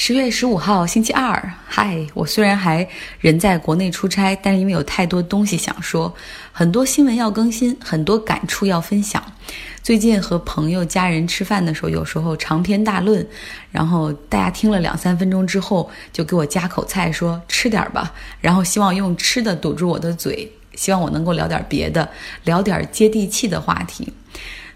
十月十五号，星期二。嗨，我虽然还人在国内出差，但是因为有太多东西想说，很多新闻要更新，很多感触要分享。最近和朋友、家人吃饭的时候，有时候长篇大论，然后大家听了两三分钟之后，就给我夹口菜，说吃点吧，然后希望用吃的堵住我的嘴，希望我能够聊点别的，聊点接地气的话题。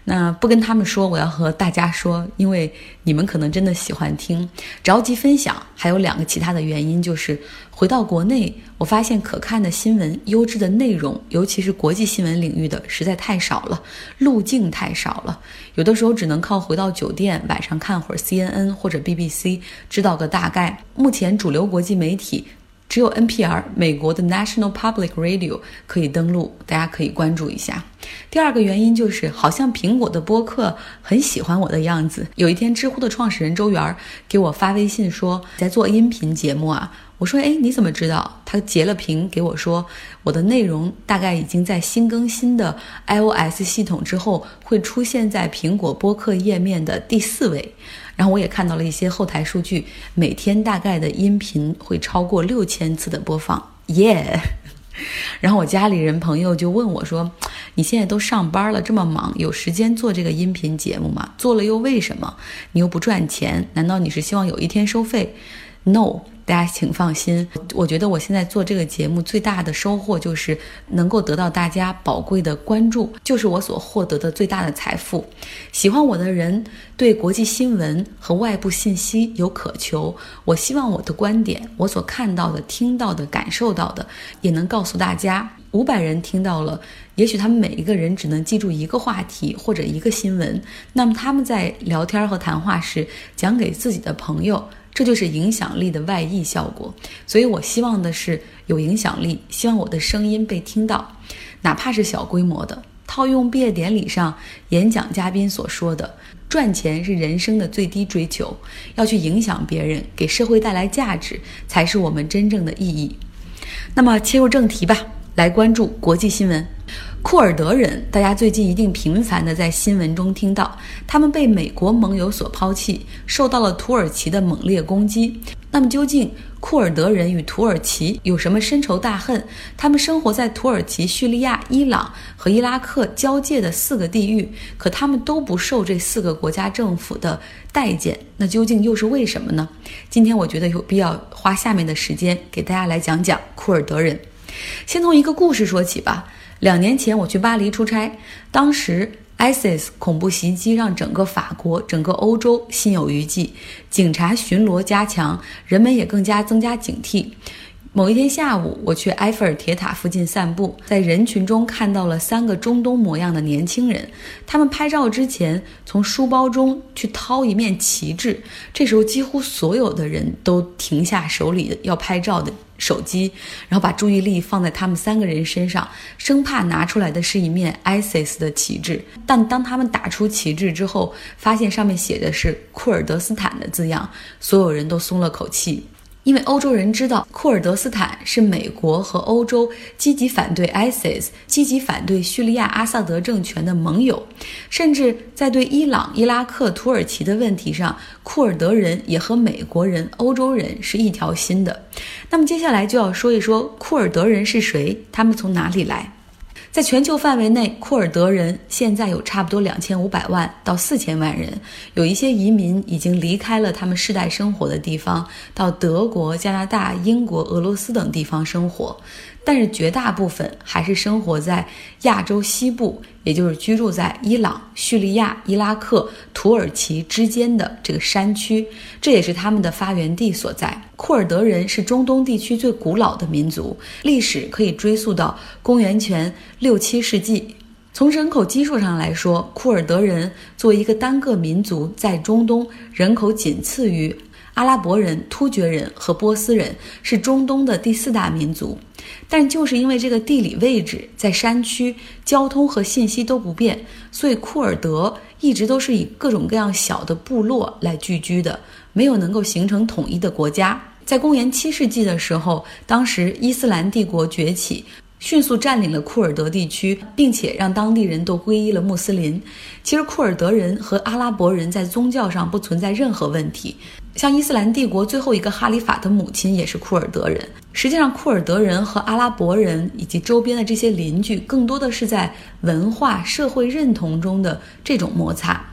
那不跟他们说，我要和大家说，因为你们可能真的喜欢听，着急分享。还有两个其他的原因，就是回到国内，我发现可看的新闻、优质的内容，尤其是国际新闻领域的，实在太少了，路径太少了。有的时候只能靠回到酒店，晚上看会儿 CNN 或者 BBC，知道个大概。目前主流国际媒体。只有 NPR 美国的 National Public Radio 可以登录，大家可以关注一下。第二个原因就是，好像苹果的播客很喜欢我的样子。有一天，知乎的创始人周元给我发微信说在做音频节目啊。我说，哎，你怎么知道？他截了屏给我说，我的内容大概已经在新更新的 iOS 系统之后会出现在苹果播客页面的第四位。然后我也看到了一些后台数据，每天大概的音频会超过六千次的播放，耶！然后我家里人朋友就问我说：“你现在都上班了，这么忙，有时间做这个音频节目吗？做了又为什么？你又不赚钱，难道你是希望有一天收费？”No。大家请放心，我觉得我现在做这个节目最大的收获就是能够得到大家宝贵的关注，就是我所获得的最大的财富。喜欢我的人对国际新闻和外部信息有渴求，我希望我的观点，我所看到的、听到的、感受到的，也能告诉大家。五百人听到了，也许他们每一个人只能记住一个话题或者一个新闻，那么他们在聊天和谈话时讲给自己的朋友。这就是影响力的外溢效果，所以我希望的是有影响力，希望我的声音被听到，哪怕是小规模的。套用毕业典礼上演讲嘉宾所说的：“赚钱是人生的最低追求，要去影响别人，给社会带来价值，才是我们真正的意义。”那么切入正题吧，来关注国际新闻。库尔德人，大家最近一定频繁地在新闻中听到，他们被美国盟友所抛弃，受到了土耳其的猛烈攻击。那么，究竟库尔德人与土耳其有什么深仇大恨？他们生活在土耳其、叙利亚、伊朗和伊拉克交界的四个地域，可他们都不受这四个国家政府的待见。那究竟又是为什么呢？今天我觉得有必要花下面的时间给大家来讲讲库尔德人。先从一个故事说起吧。两年前我去巴黎出差，当时 ISIS 恐怖袭击让整个法国、整个欧洲心有余悸，警察巡逻加强，人们也更加增加警惕。某一天下午，我去埃菲尔铁塔附近散步，在人群中看到了三个中东模样的年轻人，他们拍照之前从书包中去掏一面旗帜，这时候几乎所有的人都停下手里要拍照的。手机，然后把注意力放在他们三个人身上，生怕拿出来的是一面 ISIS 的旗帜。但当他们打出旗帜之后，发现上面写的是库尔德斯坦的字样，所有人都松了口气。因为欧洲人知道库尔德斯坦是美国和欧洲积极反对 ISIS、积极反对叙利亚阿萨德政权的盟友，甚至在对伊朗、伊拉克、土耳其的问题上，库尔德人也和美国人、欧洲人是一条心的。那么接下来就要说一说库尔德人是谁，他们从哪里来。在全球范围内，库尔德人现在有差不多两千五百万到四千万人，有一些移民已经离开了他们世代生活的地方，到德国、加拿大、英国、俄罗斯等地方生活。但是绝大部分还是生活在亚洲西部，也就是居住在伊朗、叙利亚、伊拉克、土耳其之间的这个山区，这也是他们的发源地所在。库尔德人是中东地区最古老的民族，历史可以追溯到公元前六七世纪。从人口基数上来说，库尔德人作为一个单个民族，在中东人口仅次于阿拉伯人、突厥人和波斯人，是中东的第四大民族。但就是因为这个地理位置在山区，交通和信息都不便，所以库尔德一直都是以各种各样小的部落来聚居的，没有能够形成统一的国家。在公元七世纪的时候，当时伊斯兰帝国崛起，迅速占领了库尔德地区，并且让当地人都皈依了穆斯林。其实库尔德人和阿拉伯人在宗教上不存在任何问题。像伊斯兰帝国最后一个哈里法的母亲也是库尔德人。实际上，库尔德人和阿拉伯人以及周边的这些邻居，更多的是在文化、社会认同中的这种摩擦。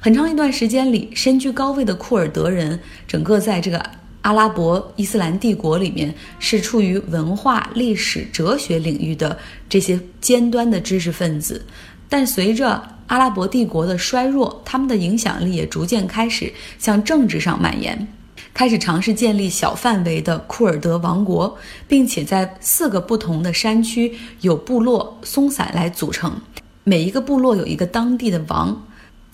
很长一段时间里，身居高位的库尔德人，整个在这个阿拉伯伊斯兰帝国里面，是处于文化、历史、哲学领域的这些尖端的知识分子。但随着阿拉伯帝国的衰弱，他们的影响力也逐渐开始向政治上蔓延，开始尝试建立小范围的库尔德王国，并且在四个不同的山区有部落松散来组成，每一个部落有一个当地的王。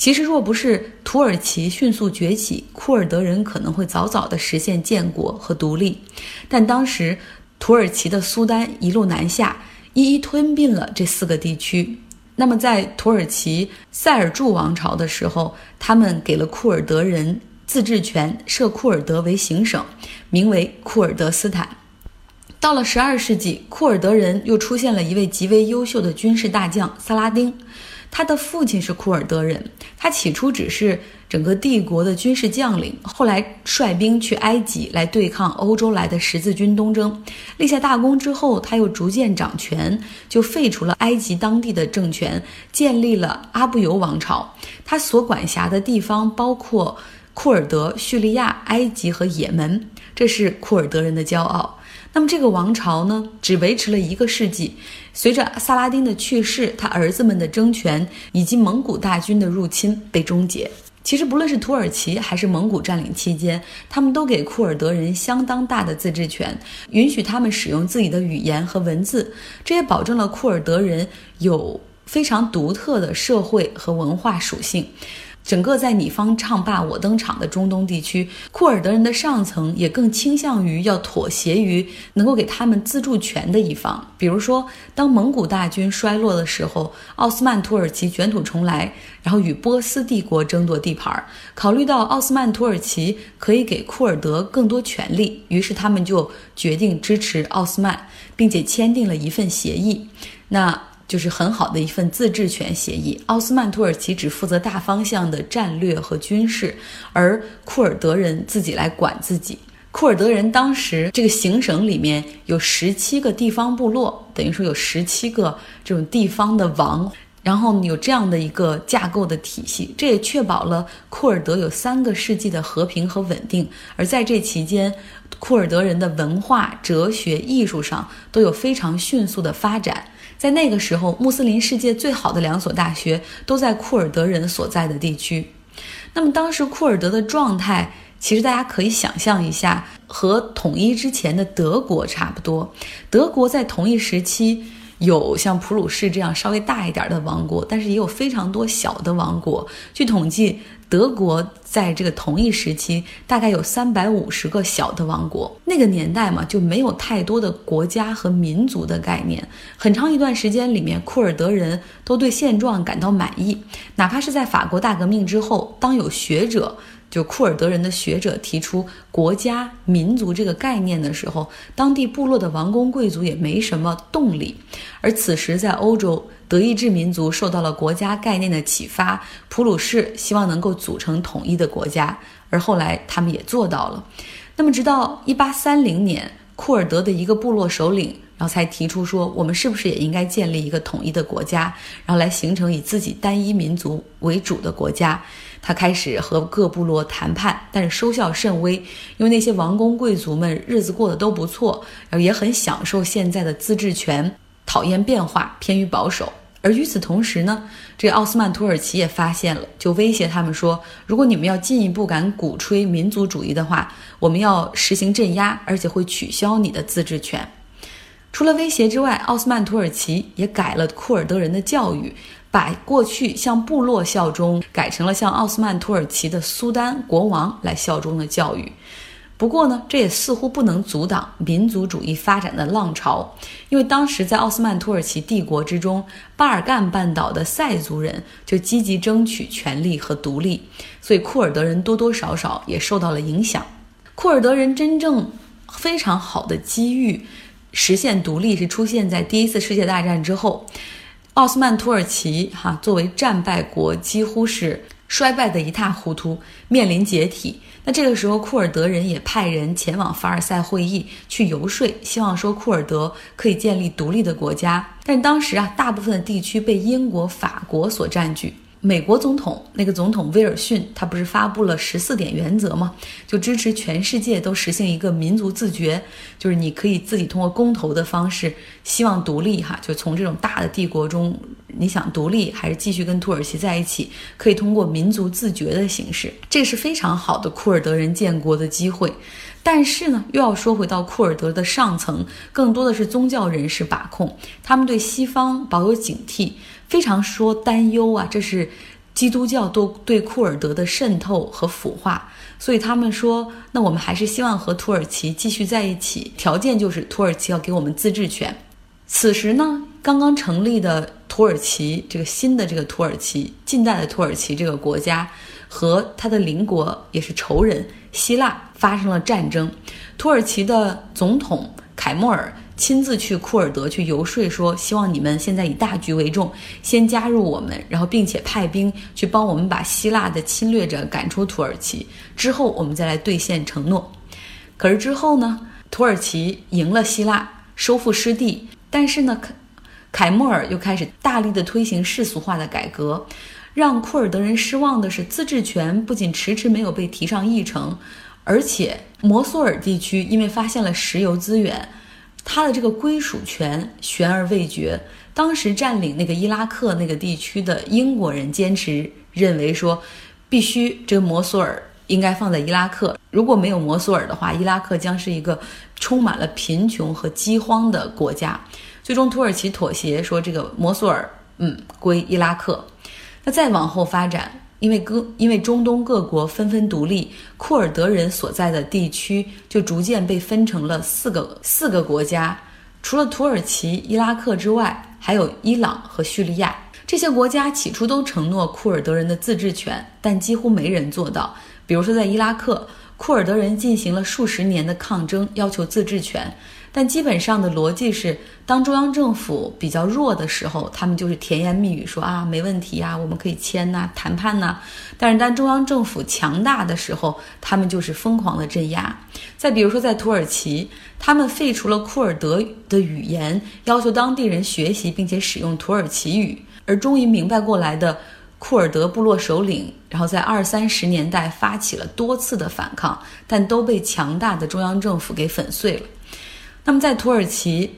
其实，若不是土耳其迅速崛起，库尔德人可能会早早地实现建国和独立。但当时土耳其的苏丹一路南下，一一吞并了这四个地区。那么，在土耳其塞尔柱王朝的时候，他们给了库尔德人自治权，设库尔德为行省，名为库尔德斯坦。到了十二世纪，库尔德人又出现了一位极为优秀的军事大将萨拉丁。他的父亲是库尔德人，他起初只是整个帝国的军事将领，后来率兵去埃及来对抗欧洲来的十字军东征，立下大功之后，他又逐渐掌权，就废除了埃及当地的政权，建立了阿布尤王朝。他所管辖的地方包括库尔德、叙利亚、埃及和也门，这是库尔德人的骄傲。那么这个王朝呢，只维持了一个世纪。随着萨拉丁的去世，他儿子们的争权以及蒙古大军的入侵被终结。其实，不论是土耳其还是蒙古占领期间，他们都给库尔德人相当大的自治权，允许他们使用自己的语言和文字，这也保证了库尔德人有非常独特的社会和文化属性。整个在你方唱罢我登场的中东地区，库尔德人的上层也更倾向于要妥协于能够给他们自助权的一方。比如说，当蒙古大军衰落的时候，奥斯曼土耳其卷土重来，然后与波斯帝国争夺地盘。考虑到奥斯曼土耳其可以给库尔德更多权利，于是他们就决定支持奥斯曼，并且签订了一份协议。那。就是很好的一份自治权协议。奥斯曼土耳其只负责大方向的战略和军事，而库尔德人自己来管自己。库尔德人当时这个行省里面有十七个地方部落，等于说有十七个这种地方的王，然后有这样的一个架构的体系，这也确保了库尔德有三个世纪的和平和稳定。而在这期间，库尔德人的文化、哲学、艺术上都有非常迅速的发展。在那个时候，穆斯林世界最好的两所大学都在库尔德人所在的地区。那么，当时库尔德的状态，其实大家可以想象一下，和统一之前的德国差不多。德国在同一时期。有像普鲁士这样稍微大一点的王国，但是也有非常多小的王国。据统计，德国在这个同一时期大概有三百五十个小的王国。那个年代嘛，就没有太多的国家和民族的概念。很长一段时间里面，库尔德人都对现状感到满意，哪怕是在法国大革命之后，当有学者。就库尔德人的学者提出国家民族这个概念的时候，当地部落的王公贵族也没什么动力。而此时在欧洲，德意志民族受到了国家概念的启发，普鲁士希望能够组成统一的国家，而后来他们也做到了。那么，直到一八三零年，库尔德的一个部落首领，然后才提出说，我们是不是也应该建立一个统一的国家，然后来形成以自己单一民族为主的国家。他开始和各部落谈判，但是收效甚微，因为那些王公贵族们日子过得都不错，然后也很享受现在的自治权，讨厌变化，偏于保守。而与此同时呢，这奥斯曼土耳其也发现了，就威胁他们说，如果你们要进一步敢鼓吹民族主义的话，我们要实行镇压，而且会取消你的自治权。除了威胁之外，奥斯曼土耳其也改了库尔德人的教育。把过去向部落效忠改成了向奥斯曼土耳其的苏丹国王来效忠的教育。不过呢，这也似乎不能阻挡民族主义发展的浪潮，因为当时在奥斯曼土耳其帝国之中，巴尔干半岛的塞族人就积极争取权利和独立，所以库尔德人多多少少也受到了影响。库尔德人真正非常好的机遇实现独立是出现在第一次世界大战之后。奥斯曼土耳其哈作为战败国，几乎是衰败得一塌糊涂，面临解体。那这个时候，库尔德人也派人前往凡尔赛会议去游说，希望说库尔德可以建立独立的国家。但当时啊，大部分的地区被英国、法国所占据。美国总统那个总统威尔逊，他不是发布了十四点原则吗？就支持全世界都实行一个民族自觉，就是你可以自己通过公投的方式，希望独立哈，就从这种大的帝国中，你想独立还是继续跟土耳其在一起，可以通过民族自觉的形式，这是非常好的库尔德人建国的机会。但是呢，又要说回到库尔德的上层，更多的是宗教人士把控，他们对西方保有警惕。非常说担忧啊，这是基督教都对库尔德的渗透和腐化，所以他们说，那我们还是希望和土耳其继续在一起，条件就是土耳其要给我们自治权。此时呢，刚刚成立的土耳其这个新的这个土耳其近代的土耳其这个国家和他的邻国也是仇人希腊发生了战争，土耳其的总统凯莫尔。亲自去库尔德去游说，说希望你们现在以大局为重，先加入我们，然后并且派兵去帮我们把希腊的侵略者赶出土耳其，之后我们再来兑现承诺。可是之后呢，土耳其赢了希腊，收复失地，但是呢，凯凯莫尔又开始大力的推行世俗化的改革，让库尔德人失望的是，自治权不仅迟迟没有被提上议程，而且摩苏尔地区因为发现了石油资源。他的这个归属权悬而未决。当时占领那个伊拉克那个地区的英国人坚持认为说，必须这个摩苏尔应该放在伊拉克。如果没有摩苏尔的话，伊拉克将是一个充满了贫穷和饥荒的国家。最终，土耳其妥协说，这个摩苏尔嗯归伊拉克。那再往后发展。因为各因为中东各国纷纷独立，库尔德人所在的地区就逐渐被分成了四个四个国家，除了土耳其、伊拉克之外，还有伊朗和叙利亚。这些国家起初都承诺库尔德人的自治权，但几乎没人做到。比如说，在伊拉克，库尔德人进行了数十年的抗争，要求自治权。但基本上的逻辑是，当中央政府比较弱的时候，他们就是甜言蜜语说啊，没问题呀，我们可以签呐，谈判呐。但是当中央政府强大的时候，他们就是疯狂的镇压。再比如说，在土耳其，他们废除了库尔德的语言，要求当地人学习并且使用土耳其语。而终于明白过来的库尔德部落首领，然后在二三十年代发起了多次的反抗，但都被强大的中央政府给粉碎了。那么，在土耳其，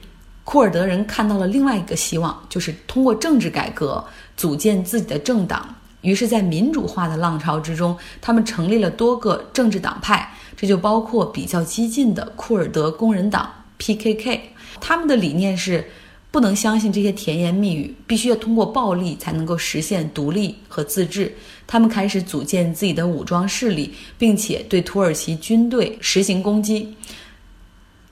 库尔德人看到了另外一个希望，就是通过政治改革组建自己的政党。于是，在民主化的浪潮之中，他们成立了多个政治党派，这就包括比较激进的库尔德工人党 （PKK）。他们的理念是，不能相信这些甜言蜜语，必须要通过暴力才能够实现独立和自治。他们开始组建自己的武装势力，并且对土耳其军队实行攻击。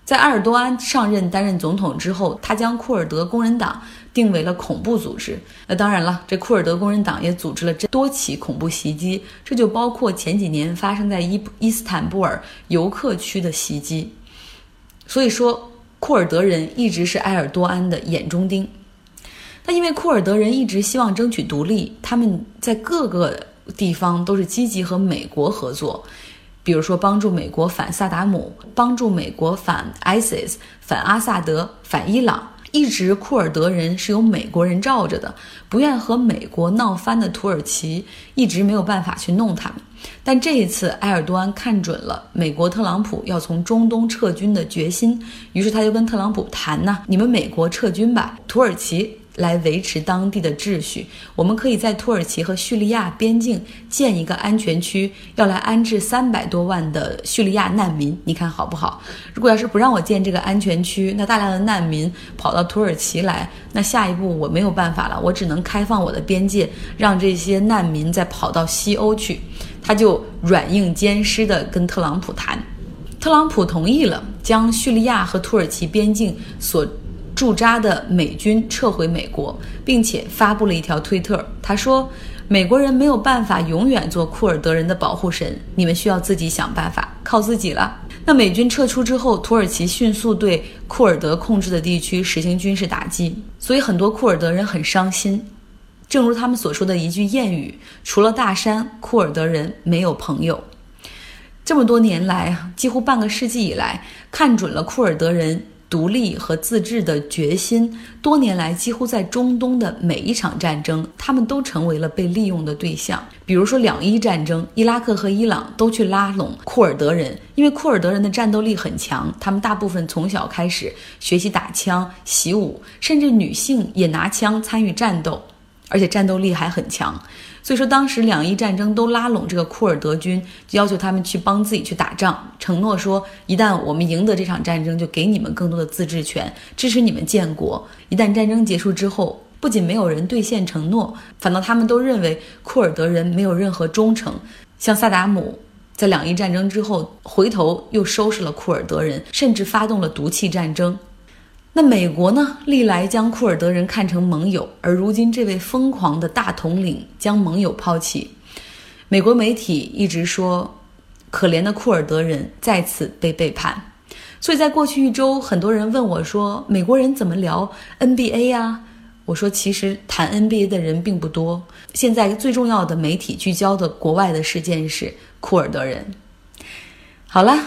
在埃尔多安上任担任总统之后，他将库尔德工人党定为了恐怖组织。那当然了，这库尔德工人党也组织了多起恐怖袭击，这就包括前几年发生在伊伊斯坦布尔游客区的袭击。所以说，库尔德人一直是埃尔多安的眼中钉。那因为库尔德人一直希望争取独立，他们在各个地方都是积极和美国合作。比如说，帮助美国反萨达姆，帮助美国反 ISIS，反阿萨德，反伊朗。一直库尔德人是由美国人罩着的，不愿和美国闹翻的土耳其一直没有办法去弄他们。但这一次，埃尔多安看准了美国特朗普要从中东撤军的决心，于是他就跟特朗普谈呐：“你们美国撤军吧，土耳其。”来维持当地的秩序，我们可以在土耳其和叙利亚边境建一个安全区，要来安置三百多万的叙利亚难民，你看好不好？如果要是不让我建这个安全区，那大量的难民跑到土耳其来，那下一步我没有办法了，我只能开放我的边界，让这些难民再跑到西欧去。他就软硬兼施地跟特朗普谈，特朗普同意了，将叙利亚和土耳其边境所。驻扎的美军撤回美国，并且发布了一条推特。他说：“美国人没有办法永远做库尔德人的保护神，你们需要自己想办法，靠自己了。”那美军撤出之后，土耳其迅速对库尔德控制的地区实行军事打击，所以很多库尔德人很伤心。正如他们所说的一句谚语：“除了大山，库尔德人没有朋友。”这么多年来，几乎半个世纪以来，看准了库尔德人独立和自治的决心。多年来，几乎在中东的每一场战争，他们都成为了被利用的对象。比如说两伊战争，伊拉克和伊朗都去拉拢库尔德人，因为库尔德人的战斗力很强，他们大部分从小开始学习打枪、习武，甚至女性也拿枪参与战斗，而且战斗力还很强。所以说，当时两伊战争都拉拢这个库尔德军，要求他们去帮自己去打仗，承诺说，一旦我们赢得这场战争，就给你们更多的自治权，支持你们建国。一旦战争结束之后，不仅没有人兑现承诺，反倒他们都认为库尔德人没有任何忠诚。像萨达姆在两伊战争之后，回头又收拾了库尔德人，甚至发动了毒气战争。那美国呢？历来将库尔德人看成盟友，而如今这位疯狂的大统领将盟友抛弃。美国媒体一直说，可怜的库尔德人再次被背叛。所以在过去一周，很多人问我说：“美国人怎么聊 NBA 呀？”我说：“其实谈 NBA 的人并不多。现在最重要的媒体聚焦的国外的事件是库尔德人。”好了。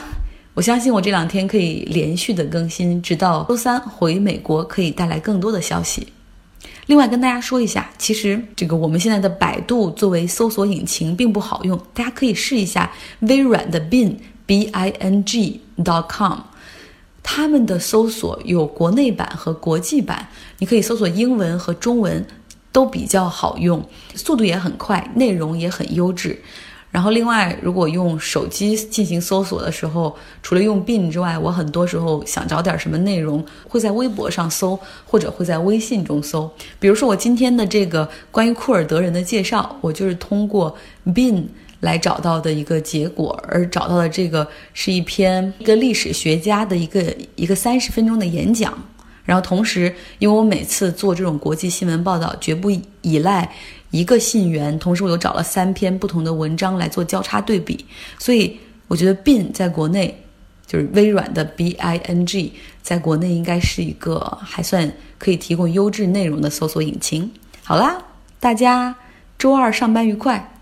我相信我这两天可以连续的更新，直到周三回美国，可以带来更多的消息。另外跟大家说一下，其实这个我们现在的百度作为搜索引擎并不好用，大家可以试一下微软的 Bing B I N G dot com，他们的搜索有国内版和国际版，你可以搜索英文和中文都比较好用，速度也很快，内容也很优质。然后，另外，如果用手机进行搜索的时候，除了用 Bing 之外，我很多时候想找点什么内容，会在微博上搜，或者会在微信中搜。比如说，我今天的这个关于库尔德人的介绍，我就是通过 Bing 来找到的一个结果，而找到的这个是一篇一个历史学家的一个一个三十分钟的演讲。然后，同时，因为我每次做这种国际新闻报道，绝不依赖。一个信源，同时我又找了三篇不同的文章来做交叉对比，所以我觉得 Bing 在国内就是微软的 B I N G，在国内应该是一个还算可以提供优质内容的搜索引擎。好啦，大家周二上班愉快。